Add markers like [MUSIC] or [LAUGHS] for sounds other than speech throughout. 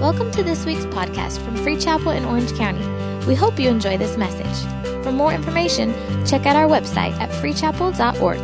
Welcome to this week's podcast from Free Chapel in Orange County. We hope you enjoy this message. For more information, check out our website at freechapel.org.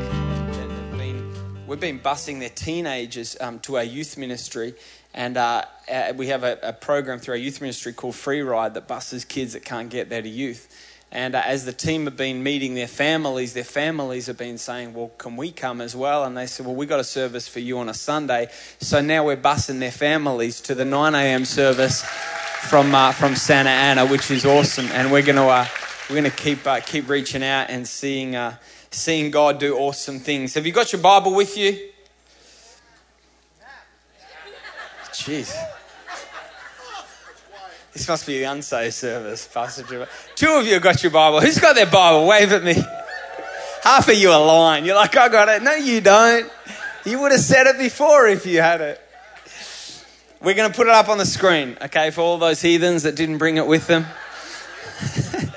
We've been busing their teenagers um, to our youth ministry, and uh, uh, we have a, a, program through our youth ministry called Free Ride that buses kids that can't get there to youth. And uh, as the team have been meeting their families, their families have been saying, Well, can we come as well? And they said, Well, we've got a service for you on a Sunday. So now we're busing their families to the 9 a.m. service from, uh, from Santa Ana, which is awesome. And we're going to uh, we're gonna keep, uh, keep reaching out and seeing, uh, seeing God do awesome things. Have you got your Bible with you? Jeez. This must be the unsaved service, Pastor Two of you have got your Bible. Who's got their Bible? Wave at me. Half of you are lying. You're like, I got it. No, you don't. You would have said it before if you had it. We're going to put it up on the screen, okay, for all those heathens that didn't bring it with them. [LAUGHS]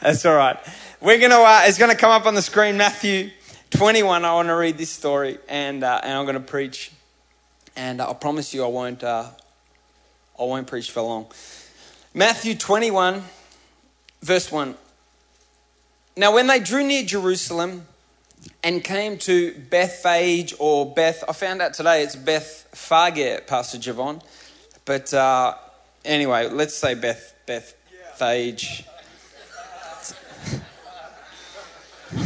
That's all right. We're going to, uh, it's going to come up on the screen, Matthew 21. I want to read this story and, uh, and I'm going to preach. And I promise you I won't, uh, I won't preach for long. Matthew 21, verse 1. Now, when they drew near Jerusalem and came to Bethphage or Beth, I found out today it's Bethphage, Pastor Javon. But uh, anyway, let's say Beth, Bethphage. [LAUGHS]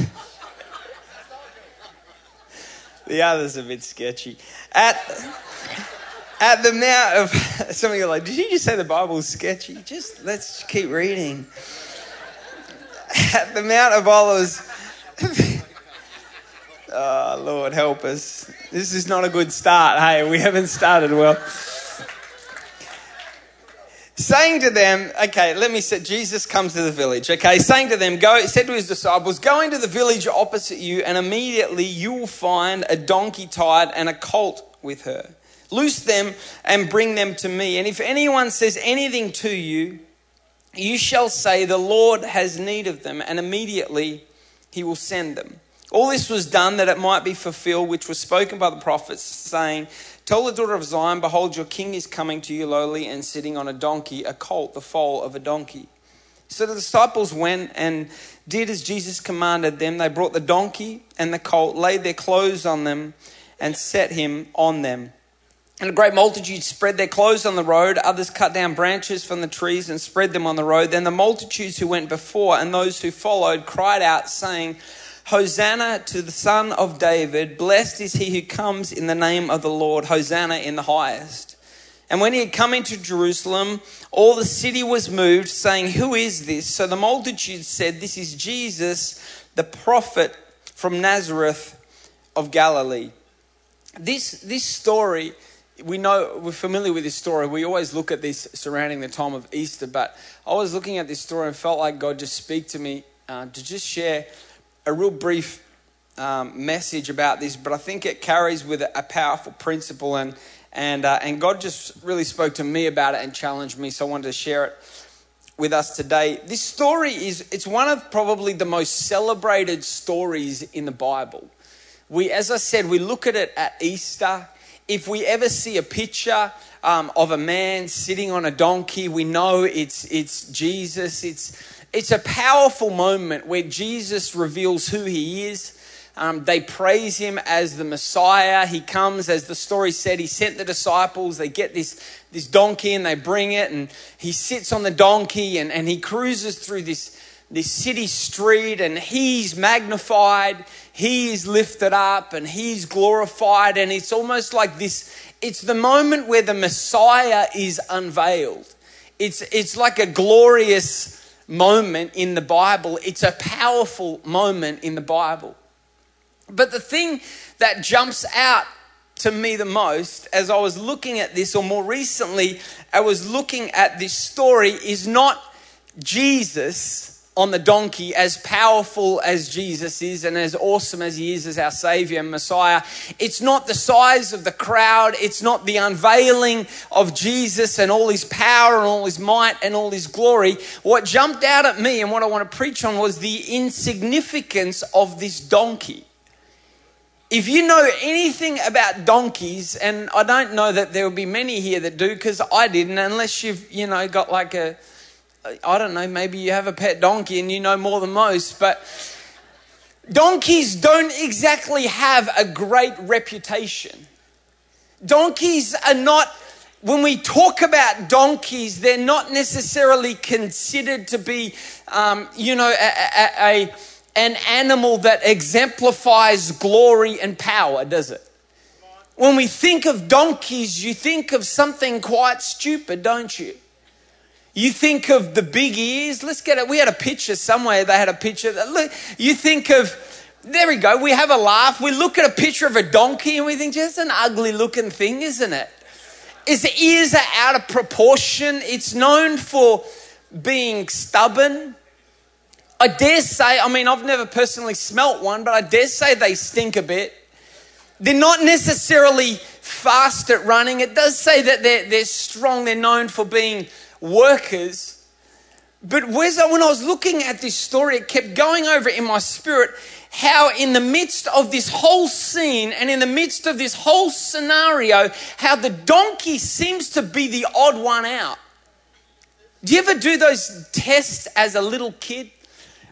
the other's a bit sketchy. At at the mount of [LAUGHS] some of you are like, did you just say the Bible is sketchy? Just let's keep reading. At the Mount of Olives. oh, [LAUGHS] Lord, help us. This is not a good start. Hey, we haven't started well. saying to them, okay, let me say, Jesus comes to the village, okay, saying to them, go, said to his disciples, go into the village opposite you, and immediately you will find a donkey tied and a colt with her Loose them and bring them to me. And if anyone says anything to you, you shall say, The Lord has need of them, and immediately he will send them. All this was done that it might be fulfilled, which was spoken by the prophets, saying, Tell the daughter of Zion, behold, your king is coming to you lowly and sitting on a donkey, a colt, the foal of a donkey. So the disciples went and did as Jesus commanded them. They brought the donkey and the colt, laid their clothes on them, and set him on them. And a great multitude spread their clothes on the road. Others cut down branches from the trees and spread them on the road. Then the multitudes who went before and those who followed cried out, saying, Hosanna to the Son of David. Blessed is he who comes in the name of the Lord. Hosanna in the highest. And when he had come into Jerusalem, all the city was moved, saying, Who is this? So the multitude said, This is Jesus, the prophet from Nazareth of Galilee. This, this story we know we're familiar with this story. We always look at this surrounding the time of Easter, but I was looking at this story and felt like God just speak to me uh, to just share a real brief um, message about this. But I think it carries with it a powerful principle, and and uh, and God just really spoke to me about it and challenged me. So I wanted to share it with us today. This story is it's one of probably the most celebrated stories in the Bible. We, as I said, we look at it at Easter if we ever see a picture um, of a man sitting on a donkey, we know it's, it's Jesus. It's, it's a powerful moment where Jesus reveals who he is. Um, they praise him as the Messiah. He comes, as the story said, he sent the disciples. They get this, this donkey and they bring it, and he sits on the donkey and, and he cruises through this, this city street, and he's magnified. He is lifted up and He's glorified. And it's almost like this it's the moment where the Messiah is unveiled. It's, it's like a glorious moment in the Bible, it's a powerful moment in the Bible. But the thing that jumps out to me the most as I was looking at this, or more recently, I was looking at this story, is not Jesus on the donkey, as powerful as Jesus is and as awesome as he is as our Savior and Messiah, it's not the size of the crowd, it's not the unveiling of Jesus and all his power and all his might and all his glory. What jumped out at me and what I want to preach on was the insignificance of this donkey. if you know anything about donkeys, and I don't know that there will be many here that do because I didn't, unless you've, you know, got like a, I don't know, maybe you have a pet donkey and you know more than most, but donkeys don't exactly have a great reputation. Donkeys are not, when we talk about donkeys, they're not necessarily considered to be, um, you know, a, a, a an animal that exemplifies glory and power, does it? When we think of donkeys, you think of something quite stupid, don't you? You think of the big ears. Let's get it. We had a picture somewhere. They had a picture. You think of, there we go. We have a laugh. We look at a picture of a donkey and we think, just an ugly looking thing, isn't it? Its ears are out of proportion. It's known for being stubborn. I dare say, I mean, I've never personally smelt one, but I dare say they stink a bit. They're not necessarily fast at running. It does say that they're, they're strong, they're known for being workers. But when I was looking at this story, it kept going over in my spirit how, in the midst of this whole scene and in the midst of this whole scenario, how the donkey seems to be the odd one out. Do you ever do those tests as a little kid?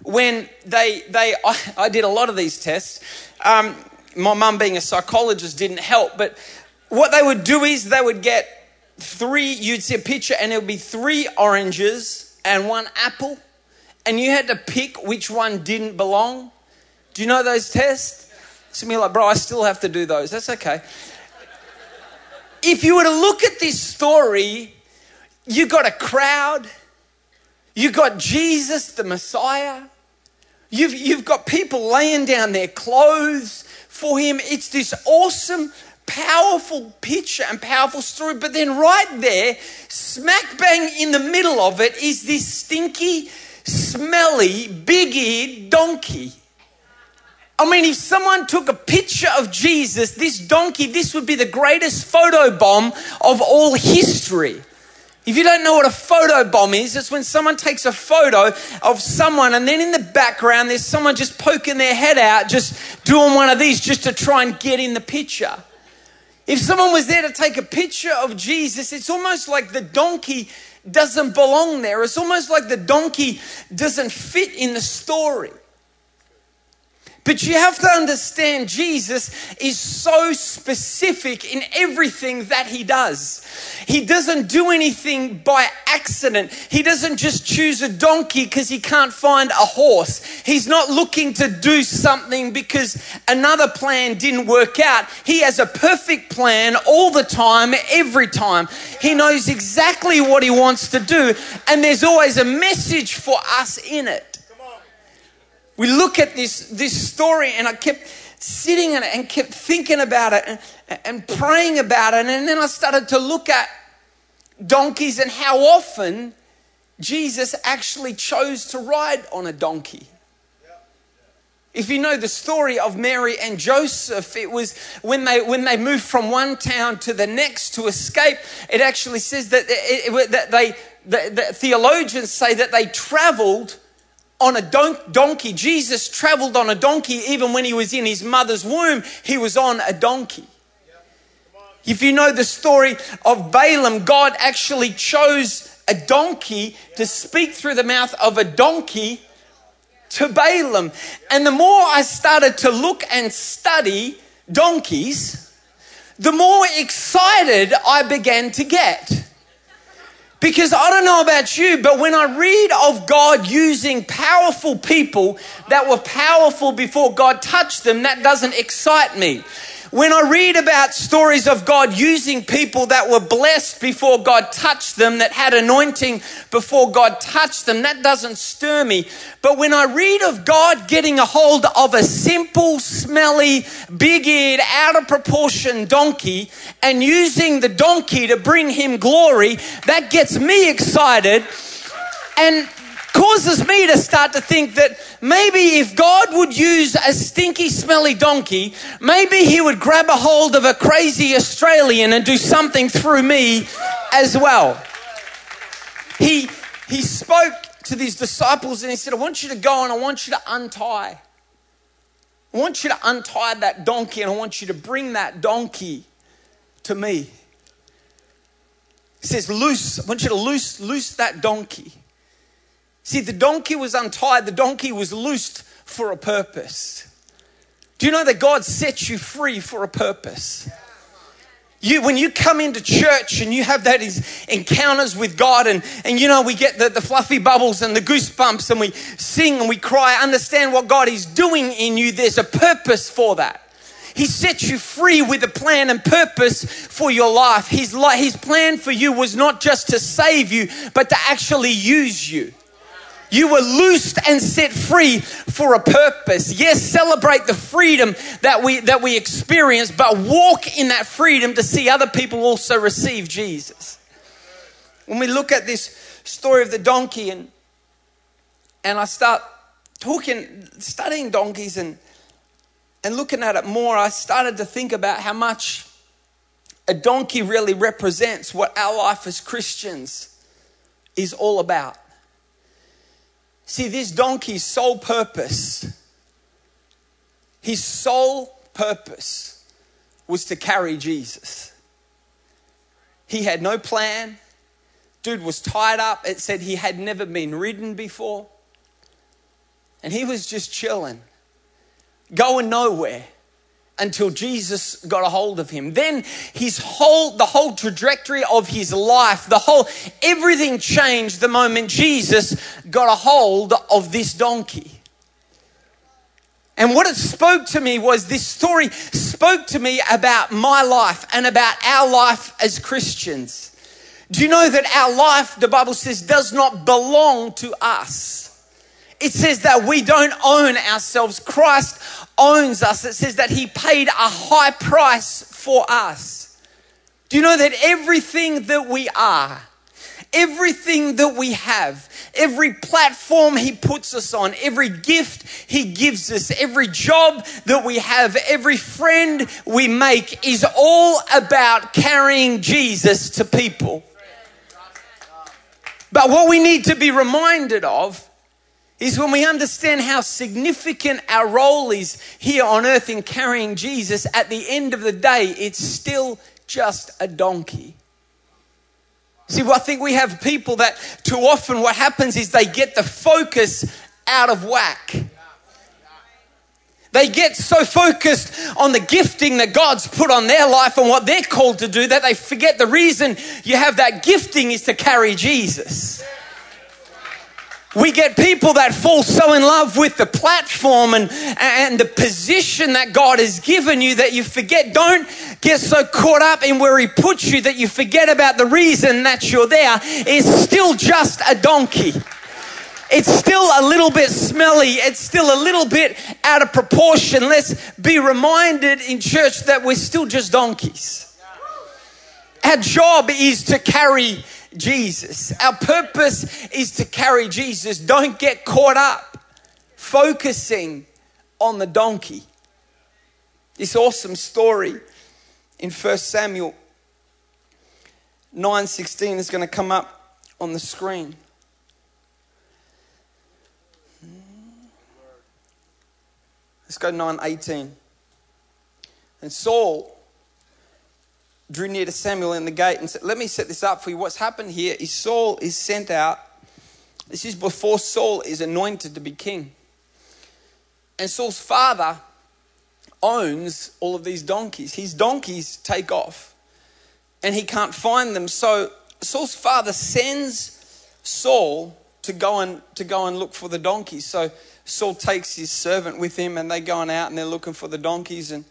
When they, they I, I did a lot of these tests. Um, my mum, being a psychologist, didn't help, but what they would do is they would get three, you'd see a picture and it would be three oranges and one apple, and you had to pick which one didn't belong. Do you know those tests? Some of you like, bro, I still have to do those. That's okay. If you were to look at this story, you got a crowd, you got Jesus, the Messiah, you've, you've got people laying down their clothes for him. It's this awesome powerful picture and powerful story. But then, right there, smack bang in the middle of it, is this stinky, smelly, big eared donkey. I mean, if someone took a picture of Jesus, this donkey, this would be the greatest photo bomb of all history. If you don't know what a photo bomb is, it's when someone takes a photo of someone and then in the background there's someone just poking their head out, just doing one of these just to try and get in the picture. If someone was there to take a picture of Jesus, it's almost like the donkey doesn't belong there. It's almost like the donkey doesn't fit in the story. But you have to understand Jesus is so specific in everything that he does. He doesn't do anything by accident. He doesn't just choose a donkey because he can't find a horse. He's not looking to do something because another plan didn't work out. He has a perfect plan all the time, every time. He knows exactly what he wants to do, and there's always a message for us in it we look at this, this story, and I kept sitting in it and kept thinking about it and, and praying about it. And then I started to look at donkeys and how often Jesus actually chose to ride on a donkey. If you know the story of Mary and Joseph, it was when they when they moved from one town to the next to escape. It actually says that, it, it, that they the, the theologians say that they traveled on a don- donkey. Jesus traveled on a donkey even when he was in his mother's womb, he was on a donkey. If you know the story of Balaam, God actually chose a donkey to speak through the mouth of a donkey to Balaam. And the more I started to look and study donkeys, the more excited I began to get. Because I don't know about you, but when I read of God using powerful people that were powerful before God touched them, that doesn't excite me. When I read about stories of God using people that were blessed before God touched them, that had anointing before God touched them, that doesn't stir me. But when I read of God getting a hold of a simple, smelly, big eared, out of proportion donkey and using the donkey to bring him glory, that gets me excited. And causes me to start to think that maybe if God would use a stinky, smelly donkey, maybe He would grab a hold of a crazy Australian and do something through me as well. He, he spoke to these disciples and He said, I want you to go and I want you to untie. I want you to untie that donkey and I want you to bring that donkey to me. He says, Loose, I want you to loose, loose that donkey. See, the donkey was untied, the donkey was loosed for a purpose. Do you know that God sets you free for a purpose? You, when you come into church and you have that encounters with God, and, and you know, we get the, the fluffy bubbles and the goosebumps, and we sing and we cry, understand what God is doing in you. There's a purpose for that. He set you free with a plan and purpose for your life. His, his plan for you was not just to save you, but to actually use you. You were loosed and set free for a purpose. Yes, celebrate the freedom that we, that we experience, but walk in that freedom to see other people also receive Jesus. When we look at this story of the donkey and, and I start talking, studying donkeys and, and looking at it more, I started to think about how much a donkey really represents what our life as Christians is all about. See, this donkey's sole purpose, his sole purpose was to carry Jesus. He had no plan. Dude was tied up. It said he had never been ridden before. And he was just chilling, going nowhere until Jesus got a hold of him. Then his whole, the whole trajectory of his life, the whole, everything changed the moment Jesus got a hold of this donkey. And what it spoke to me was this story spoke to me about my life and about our life as Christians. Do you know that our life, the Bible says, does not belong to us? It says that we don't own ourselves. Christ owns us. It says that He paid a high price for us. Do you know that everything that we are, everything that we have, every platform He puts us on, every gift He gives us, every job that we have, every friend we make is all about carrying Jesus to people. But what we need to be reminded of is when we understand how significant our role is here on earth in carrying Jesus, at the end of the day, it's still just a donkey. See, well, I think we have people that too often what happens is they get the focus out of whack. They get so focused on the gifting that God's put on their life and what they're called to do that they forget the reason you have that gifting is to carry Jesus. We get people that fall so in love with the platform and, and the position that God has given you that you forget. Don't get so caught up in where He puts you that you forget about the reason that you're there. It's still just a donkey. It's still a little bit smelly. It's still a little bit out of proportion. Let's be reminded in church that we're still just donkeys. Our job is to carry Jesus. Our purpose is to carry Jesus. Don't get caught up focusing on the donkey. This awesome story in 1 Samuel 9:16 is going to come up on the screen. Let's go 9:18. And Saul drew near to Samuel in the gate and said, Let me set this up for you. What's happened here is Saul is sent out. This is before Saul is anointed to be king. And Saul's father owns all of these donkeys. His donkeys take off and he can't find them. So Saul's father sends Saul to go and to go and look for the donkeys. So Saul takes his servant with him and they're going out and they're looking for the donkeys and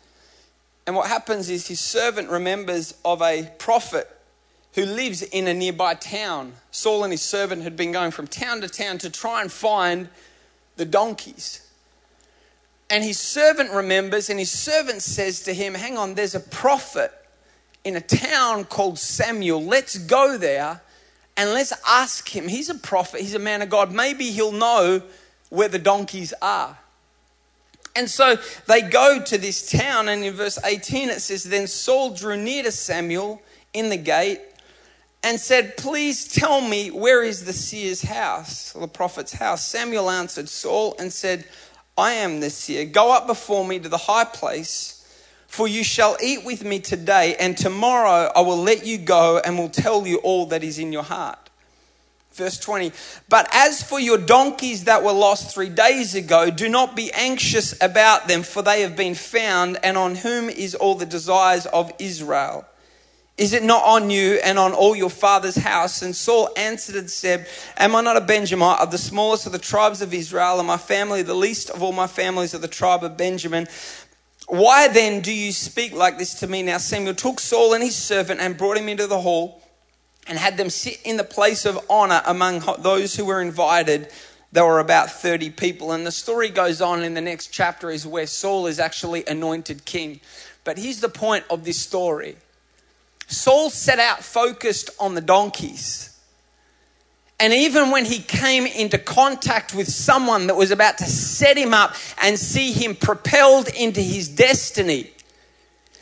and what happens is his servant remembers of a prophet who lives in a nearby town. Saul and his servant had been going from town to town to try and find the donkeys. And his servant remembers, and his servant says to him, Hang on, there's a prophet in a town called Samuel. Let's go there and let's ask him. He's a prophet, he's a man of God. Maybe he'll know where the donkeys are. And so they go to this town, and in verse 18 it says, Then Saul drew near to Samuel in the gate and said, Please tell me, where is the seer's house, the prophet's house? Samuel answered Saul and said, I am the seer. Go up before me to the high place, for you shall eat with me today, and tomorrow I will let you go and will tell you all that is in your heart. Verse 20, but as for your donkeys that were lost three days ago, do not be anxious about them, for they have been found, and on whom is all the desires of Israel. Is it not on you and on all your father's house? And Saul answered and said, Am I not a Benjamite of the smallest of the tribes of Israel, and my family the least of all my families of the tribe of Benjamin? Why then do you speak like this to me? Now Samuel took Saul and his servant and brought him into the hall and had them sit in the place of honor among those who were invited. There were about 30 people. And the story goes on in the next chapter is where Saul is actually anointed king. But here's the point of this story Saul set out focused on the donkeys. And even when he came into contact with someone that was about to set him up and see him propelled into his destiny,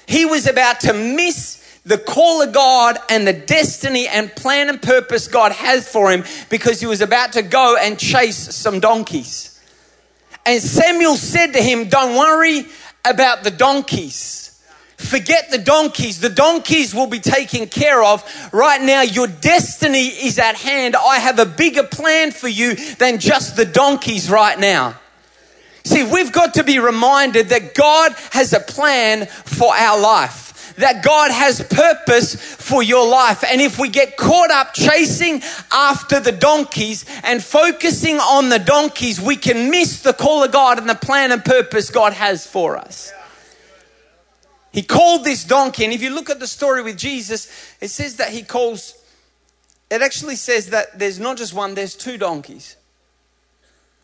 he was about to miss the call of God and the destiny and plan and purpose God has for him because he was about to go and chase some donkeys. And Samuel said to him, Don't worry about the donkeys. Forget the donkeys. The donkeys will be taken care of. Right now, your destiny is at hand. I have a bigger plan for you than just the donkeys right now. See, we've got to be reminded that God has a plan for our life that God has purpose for your life. And if we get caught up chasing after the donkeys and focusing on the donkeys, we can miss the call of God and the plan and purpose God has for us. He called this donkey, and if you look at the story with Jesus, it says that he calls, it actually says that there's not just one, there's two donkeys.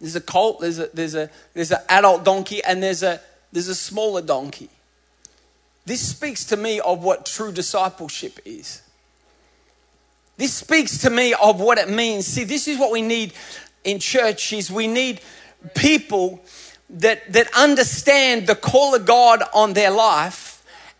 There's a colt, there's a there's a there's an adult donkey, and there's a there's a smaller donkey. This speaks to me of what true discipleship is. This speaks to me of what it means. See, this is what we need in church is we need people that, that understand the call of God on their life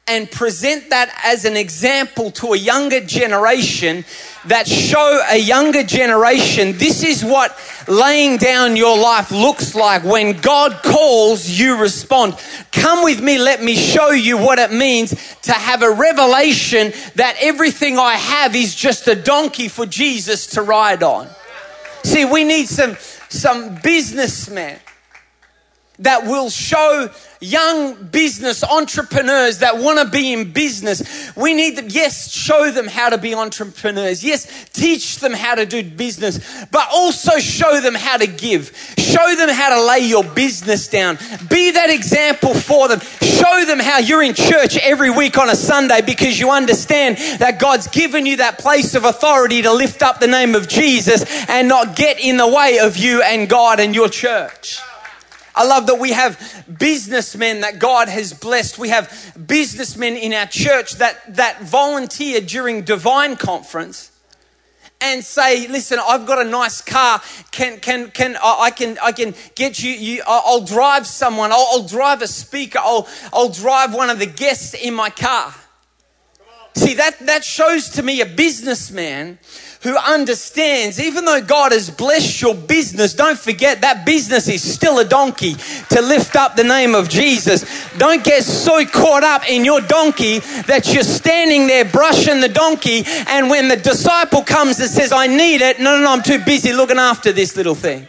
and present that as an example to a younger generation that show a younger generation this is what laying down your life looks like. When God calls you respond. Come with me let me show you what it means to have a revelation that everything I have is just a donkey for Jesus to ride on. See we need some some businessmen that will show young business entrepreneurs that want to be in business. We need them, yes, show them how to be entrepreneurs. Yes, teach them how to do business, but also show them how to give. Show them how to lay your business down. Be that example for them. Show them how you're in church every week on a Sunday because you understand that God's given you that place of authority to lift up the name of Jesus and not get in the way of you and God and your church. I love that we have businessmen that God has blessed. We have businessmen in our church that, that volunteer during divine conference and say, listen, I've got a nice car. Can, can, can, I can, I can get you, you I'll drive someone. I'll, I'll drive a speaker. I'll, I'll drive one of the guests in my car. See, that, that shows to me a businessman who understands, even though God has blessed your business, don't forget that business is still a donkey to lift up the name of Jesus. Don't get so caught up in your donkey that you're standing there brushing the donkey, and when the disciple comes and says, I need it, no, no, no, I'm too busy looking after this little thing.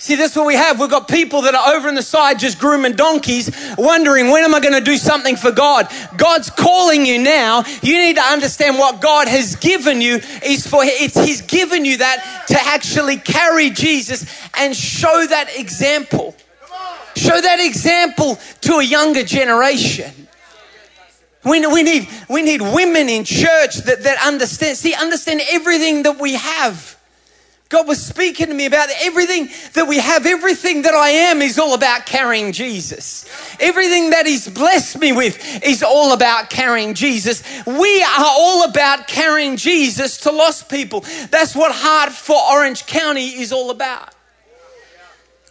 See, that's what we have. We've got people that are over in the side just grooming donkeys, wondering, when am I going to do something for God? God's calling you now. You need to understand what God has given you is for, it's He's given you that to actually carry Jesus and show that example. Show that example to a younger generation. We, we, need, we need women in church that, that understand, see, understand everything that we have. God was speaking to me about everything that we have, everything that I am is all about carrying Jesus. Everything that He's blessed me with is all about carrying Jesus. We are all about carrying Jesus to lost people. That's what Heart for Orange County is all about.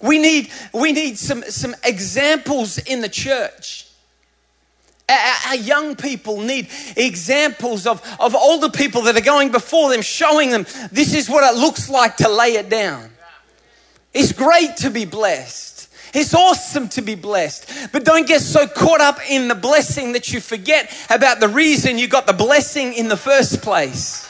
We need, we need some, some examples in the church. Our, young people need examples of, of older people that are going before them, showing them this is what it looks like to lay it down. It's great to be blessed. It's awesome to be blessed. But don't get so caught up in the blessing that you forget about the reason you got the blessing in the first place.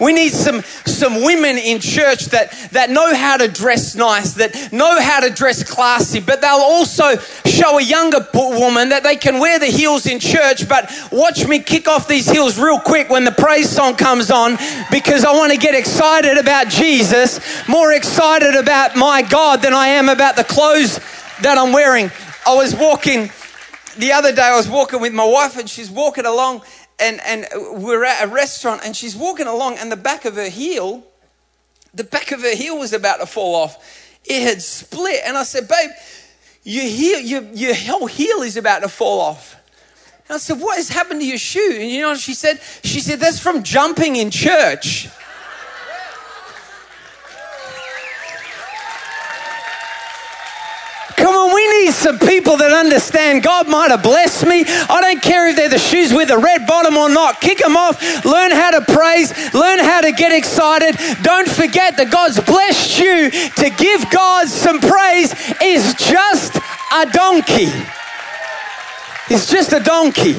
We need some, some women in church that, that know how to dress nice, that know how to dress classy, but they'll also show a younger woman that they can wear the heels in church, but watch me kick off these heels real quick when the praise song comes on because I want to get excited about Jesus, more excited about my God than I am about the clothes that I'm wearing. I was walking the other day, I was walking with my wife and she's walking along and, and we're at a restaurant and she's walking along and the back of her heel, the back of her heel was about to fall off. It had split. And I said, babe, your heel, your, your whole heel is about to fall off. And I said, what has happened to your shoe? And you know she said? She said, that's from jumping in church. Come on, we need some people that understand God might have blessed me. I don't care if they're the shoes with a red bottom or not. Kick them off. Learn how to praise. Learn how to get excited. Don't forget that God's blessed you to give God some praise is just a donkey. It's just a donkey.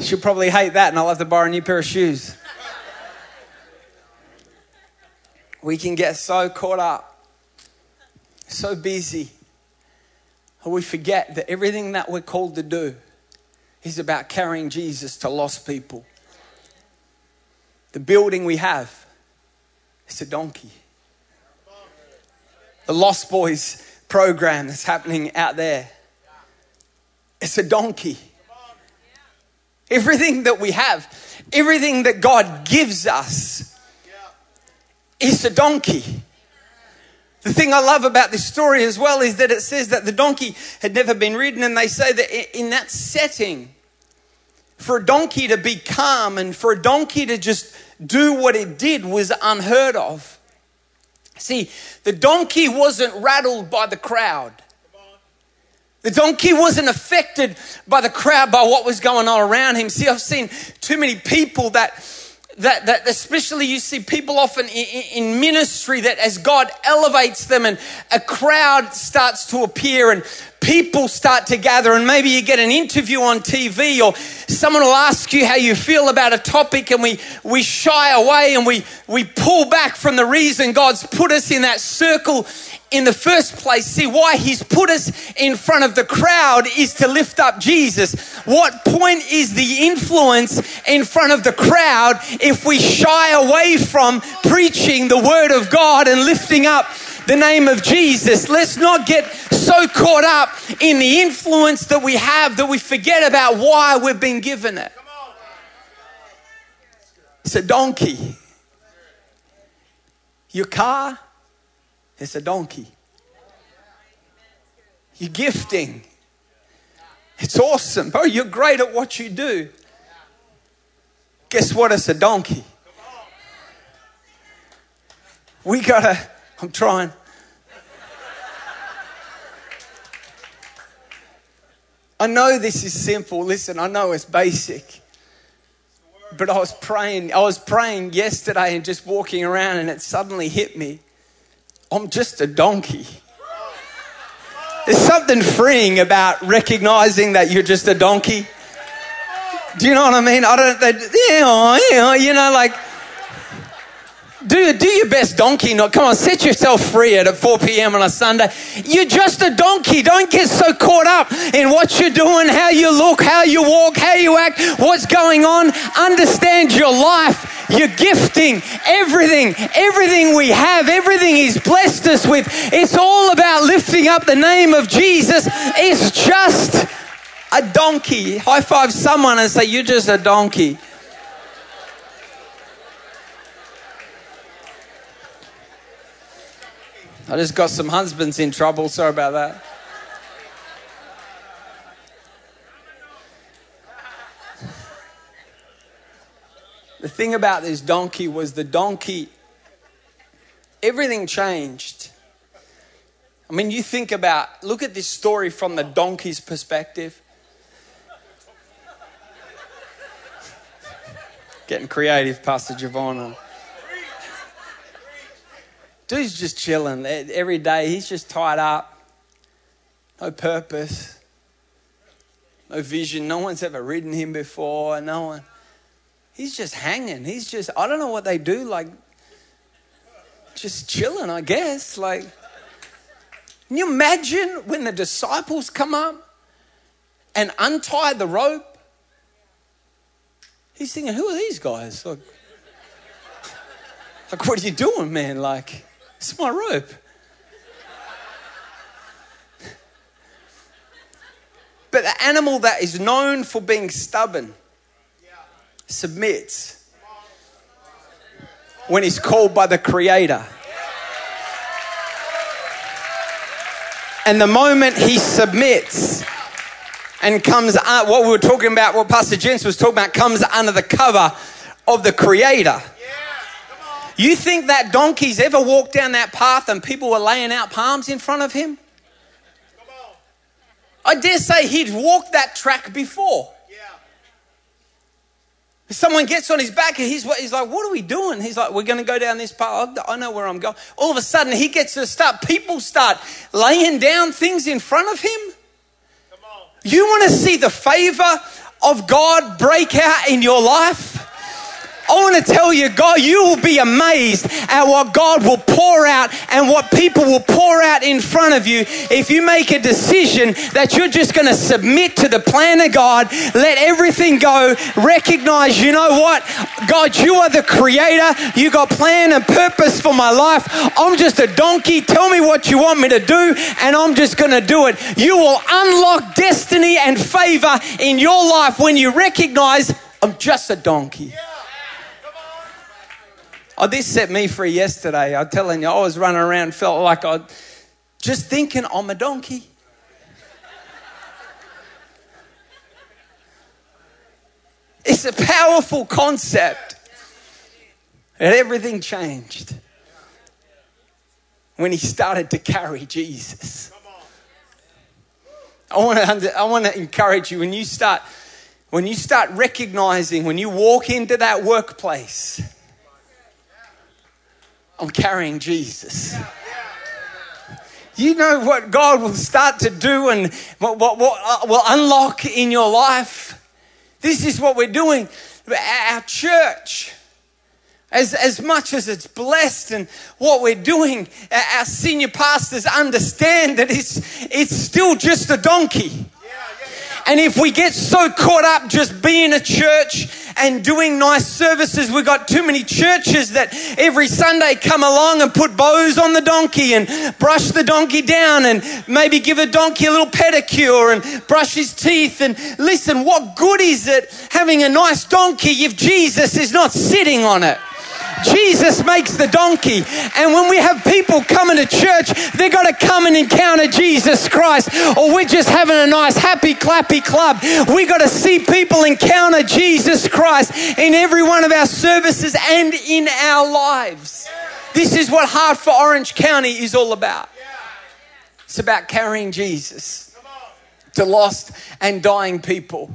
She'll probably hate that and I'll have to borrow a new pair of shoes. we can get so caught up, so busy, we forget that everything that we're called to do is about carrying Jesus to lost people. The building we have, it's a donkey. The Lost Boys program that's happening out there, it's a donkey. Everything that we have, everything that God gives us, is a donkey. The thing I love about this story as well is that it says that the donkey had never been ridden, and they say that in that setting, for a donkey to be calm and for a donkey to just do what it did was unheard of. See, the donkey wasn't rattled by the crowd. The donkey wasn't affected by the crowd, by what was going on around him. See, I've seen too many people that that, that especially you see people often in, in, ministry that as God elevates them and a crowd starts to appear and people start to gather and maybe you get an interview on TV or someone will ask you how you feel about a topic and we, we shy away and we, we pull back from the reason God's put us in that circle in the first place. See, why He's put us in front of the crowd is to lift up Jesus. What point is the influence in front of the crowd if we shy away from preaching the Word of God and lifting up the name of Jesus? Let's not get so caught up in the influence that we have that we forget about why we've been given it. It's a donkey. Your car, it's a donkey. You're gifting. It's awesome. Bro, you're great at what you do. Guess what? It's a donkey. We gotta, I'm trying. I know this is simple. Listen, I know it's basic. But I was praying, I was praying yesterday and just walking around and it suddenly hit me. I'm just a donkey. There's something freeing about recognizing that you're just a donkey. Do you know what I mean? I don't, yeah, you know, like, do, do your best donkey. Not, come on, set yourself free at 4 p.m. on a Sunday. You're just a donkey. Don't get so caught up in what you're doing, how you look, how you walk, how you act, what's going on. Understand your life, your gifting, everything, everything we have, everything He's blessed us with. It's all about lifting up the name of Jesus. It's just a donkey. High five someone and say, You're just a donkey. I just got some husbands in trouble. Sorry about that. The thing about this donkey was the donkey, everything changed. I mean, you think about, look at this story from the donkey's perspective. Getting creative, Pastor Giovanna. Dude's just chilling every day. He's just tied up. No purpose. No vision. No one's ever ridden him before. No one. He's just hanging. He's just, I don't know what they do, like, just chilling, I guess. Like, can you imagine when the disciples come up and untie the rope? He's thinking, who are these guys? Like, [LAUGHS] like what are you doing, man? Like, it's my rope. But the animal that is known for being stubborn submits when he's called by the Creator. And the moment he submits and comes, uh, what we were talking about, what Pastor Jens was talking about, comes under the cover of the Creator. You think that donkey's ever walked down that path and people were laying out palms in front of him? I dare say he'd walked that track before. Yeah. Someone gets on his back and he's, he's like, What are we doing? He's like, We're going to go down this path. I know where I'm going. All of a sudden, he gets to start, people start laying down things in front of him. You want to see the favor of God break out in your life? I want to tell you, God, you will be amazed at what God will pour out and what people will pour out in front of you if you make a decision that you're just going to submit to the plan of God, let everything go, recognize, you know what? God, you are the creator. You got plan and purpose for my life. I'm just a donkey. Tell me what you want me to do, and I'm just going to do it. You will unlock destiny and favor in your life when you recognize I'm just a donkey. Yeah. Oh, this set me free yesterday. I'm telling you, I was running around, felt like I just thinking I'm a donkey. It's a powerful concept. And everything changed when he started to carry Jesus. I want to, I want to encourage you when you start when you start recognizing when you walk into that workplace I'm carrying Jesus. You know what God will start to do and what, what, what uh, will unlock in your life? This is what we're doing. Our church, as, as much as it's blessed and what we're doing, our senior pastors understand that it's, it's still just a donkey. And if we get so caught up just being a church and doing nice services, we've got too many churches that every Sunday come along and put bows on the donkey and brush the donkey down and maybe give a donkey a little pedicure and brush his teeth. And listen, what good is it having a nice donkey if Jesus is not sitting on it? Jesus makes the donkey. And when we have people coming to church, they've got to come and encounter Jesus Christ. Or we're just having a nice, happy, clappy club. We got to see people encounter Jesus Christ in every one of our services and in our lives. This is what Heart for Orange County is all about. It's about carrying Jesus to lost and dying people.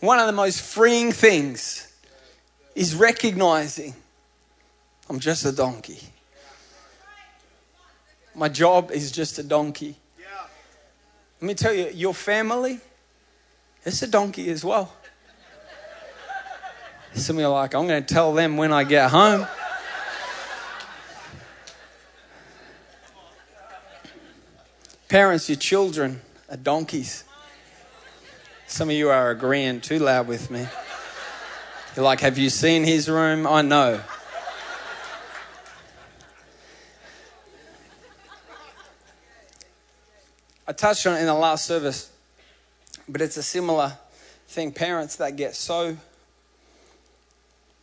One of the most freeing things is recognizing I'm just a donkey. My job is just a donkey. Let me tell you, your family, it's a donkey as well. Some of you are like, I'm going to tell them when I get home. Parents, your children are donkeys. Some of you are agreeing too loud with me. You're like, Have you seen his room? I know. I touched on it in the last service, but it's a similar thing. Parents that get so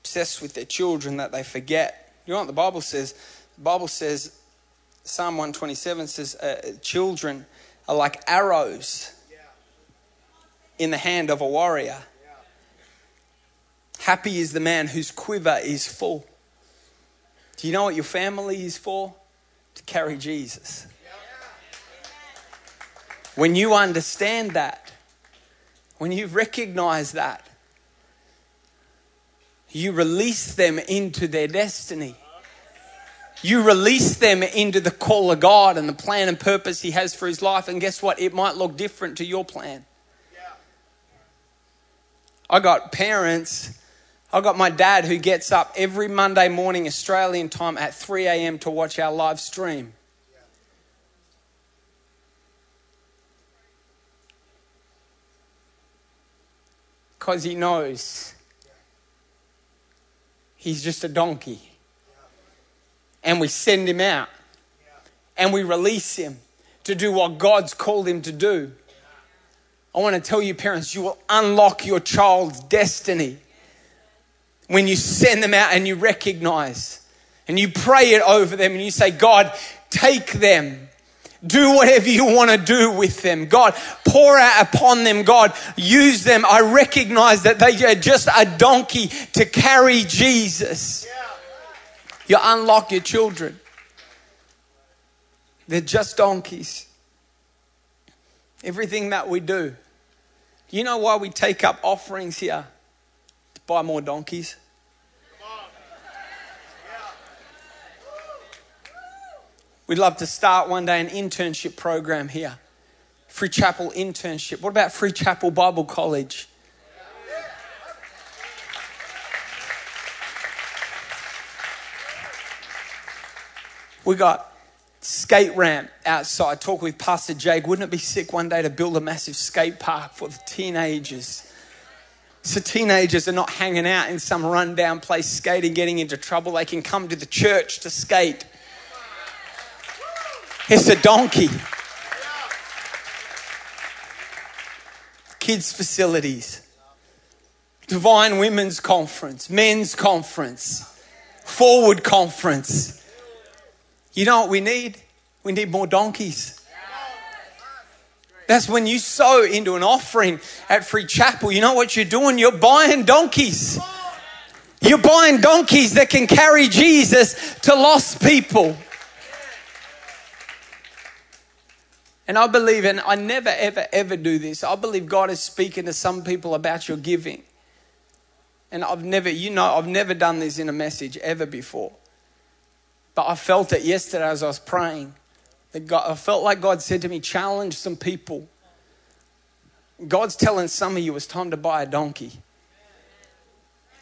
obsessed with their children that they forget. You know what the Bible says? The Bible says, Psalm 127 says, uh, children are like arrows in the hand of a warrior. Happy is the man whose quiver is full. Do you know what your family is for? To carry Jesus. When you understand that, when you recognize that, you release them into their destiny. You release them into the call of God and the plan and purpose He has for His life. And guess what? It might look different to your plan. I got parents, I got my dad who gets up every Monday morning, Australian time, at 3 a.m. to watch our live stream. Because he knows he's just a donkey. And we send him out and we release him to do what God's called him to do. I want to tell you, parents, you will unlock your child's destiny when you send them out and you recognize and you pray it over them and you say, God, take them. Do whatever you want to do with them. God, pour out upon them. God, use them. I recognize that they are just a donkey to carry Jesus. You unlock your children. They're just donkeys. Everything that we do. You know why we take up offerings here? To buy more donkeys. We'd love to start one day an internship program here. Free Chapel internship. What about Free Chapel Bible College? We got skate ramp outside. Talk with Pastor Jake. Wouldn't it be sick one day to build a massive skate park for the teenagers? So teenagers are not hanging out in some rundown place skating, getting into trouble. They can come to the church to skate. It's a donkey. Kids' facilities, Divine Women's Conference, Men's Conference, Forward Conference. You know what we need? We need more donkeys. That's when you sow into an offering at Free Chapel. You know what you're doing? You're buying donkeys. You're buying donkeys that can carry Jesus to lost people. And I believe, and I never, ever, ever do this. I believe God is speaking to some people about your giving. And I've never, you know, I've never done this in a message ever before. But I felt it yesterday as I was praying. That God, I felt like God said to me, challenge some people. God's telling some of you it's time to buy a donkey.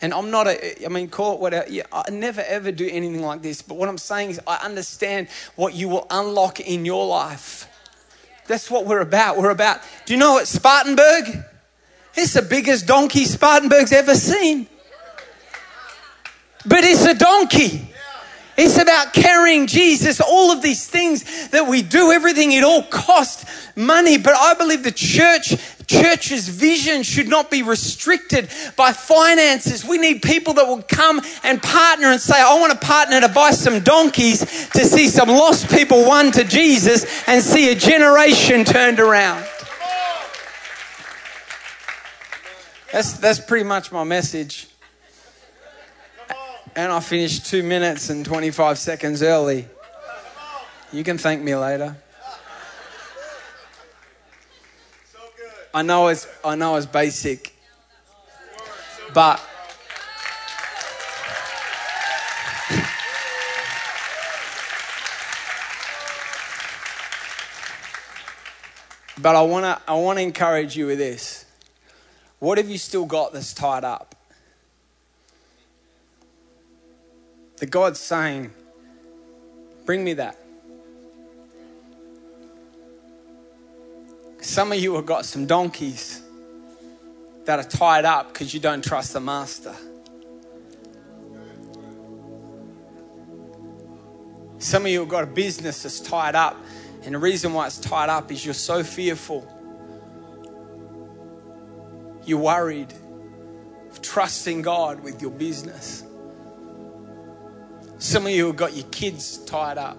And I'm not a, I mean, call it whatever. Yeah, I never ever do anything like this. But what I'm saying is, I understand what you will unlock in your life. That's what we're about. We're about, do you know what Spartanburg? It's the biggest donkey Spartanburg's ever seen. But it's a donkey. It's about carrying Jesus. All of these things that we do, everything, it all costs money. But I believe the church, church's vision should not be restricted by finances. We need people that will come and partner and say, I want to partner to buy some donkeys to see some lost people won to Jesus and see a generation turned around. That's, that's pretty much my message. And I finished two minutes and 25 seconds early. You can thank me later. I know it's, I know it's basic, but but I want to I want to encourage you with this. What have you still got that's tied up? That God's saying, Bring me that. Some of you have got some donkeys that are tied up because you don't trust the master. Some of you have got a business that's tied up, and the reason why it's tied up is you're so fearful. You're worried of trusting God with your business. Some of you have got your kids tied up.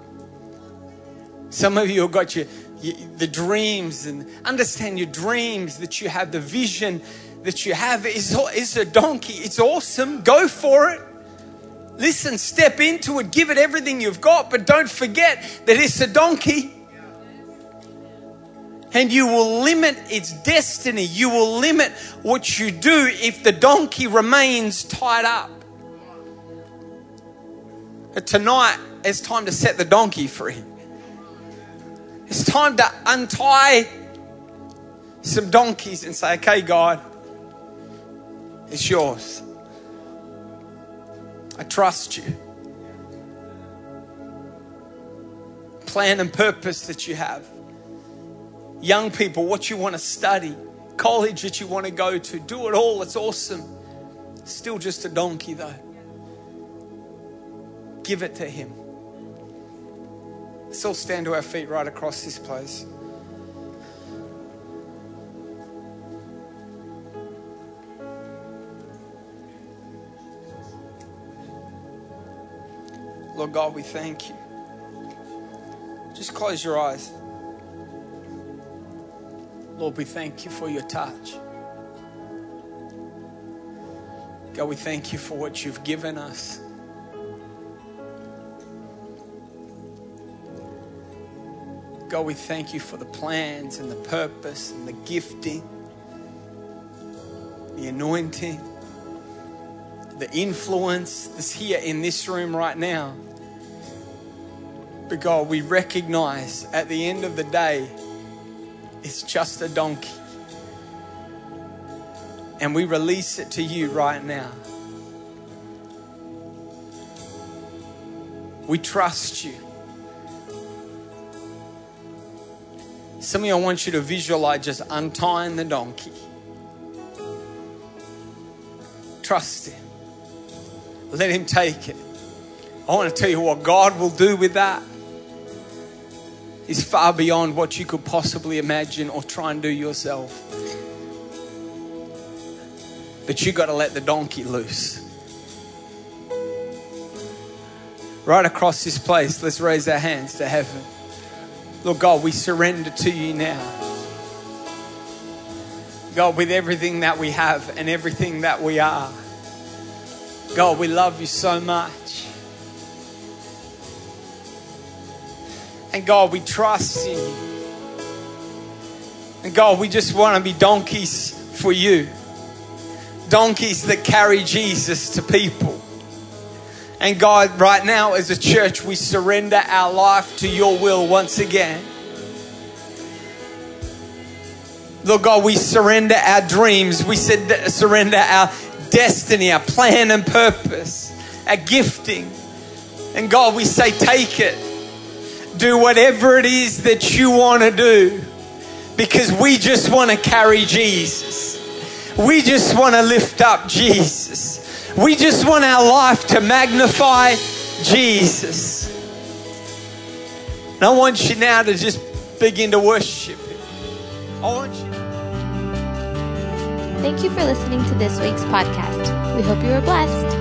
Some of you have got your, your, the dreams and understand your dreams that you have, the vision that you have is, is a donkey. It's awesome. Go for it. Listen, step into it, give it everything you've got, but don't forget that it's a donkey. And you will limit its destiny. You will limit what you do if the donkey remains tied up. Tonight, it's time to set the donkey free. It's time to untie some donkeys and say, okay, God, it's yours. I trust you. Plan and purpose that you have. Young people, what you want to study, college that you want to go to, do it all. It's awesome. Still just a donkey, though. Give it to Him. Let's all stand to our feet right across this place. Lord God, we thank you. Just close your eyes. Lord, we thank you for your touch. God, we thank you for what you've given us. God, we thank you for the plans and the purpose and the gifting, the anointing, the influence that's here in this room right now. But God, we recognize at the end of the day, it's just a donkey. And we release it to you right now. We trust you. Some of you, I want you to visualize just untying the donkey. Trust Him. Let Him take it. I want to tell you what God will do with that is far beyond what you could possibly imagine or try and do yourself. But you got to let the donkey loose. Right across this place, let's raise our hands to heaven. Lord God, we surrender to you now. God, with everything that we have and everything that we are. God, we love you so much. And God, we trust in you. And God, we just want to be donkeys for you. Donkeys that carry Jesus to people. And God, right now as a church, we surrender our life to your will once again. Lord God, we surrender our dreams. We surrender our destiny, our plan and purpose, our gifting. And God, we say, take it. Do whatever it is that you want to do because we just want to carry Jesus. We just want to lift up Jesus. We just want our life to magnify Jesus. And I want you now to just begin to worship Him. I want you. Thank you for listening to this week's podcast. We hope you were blessed.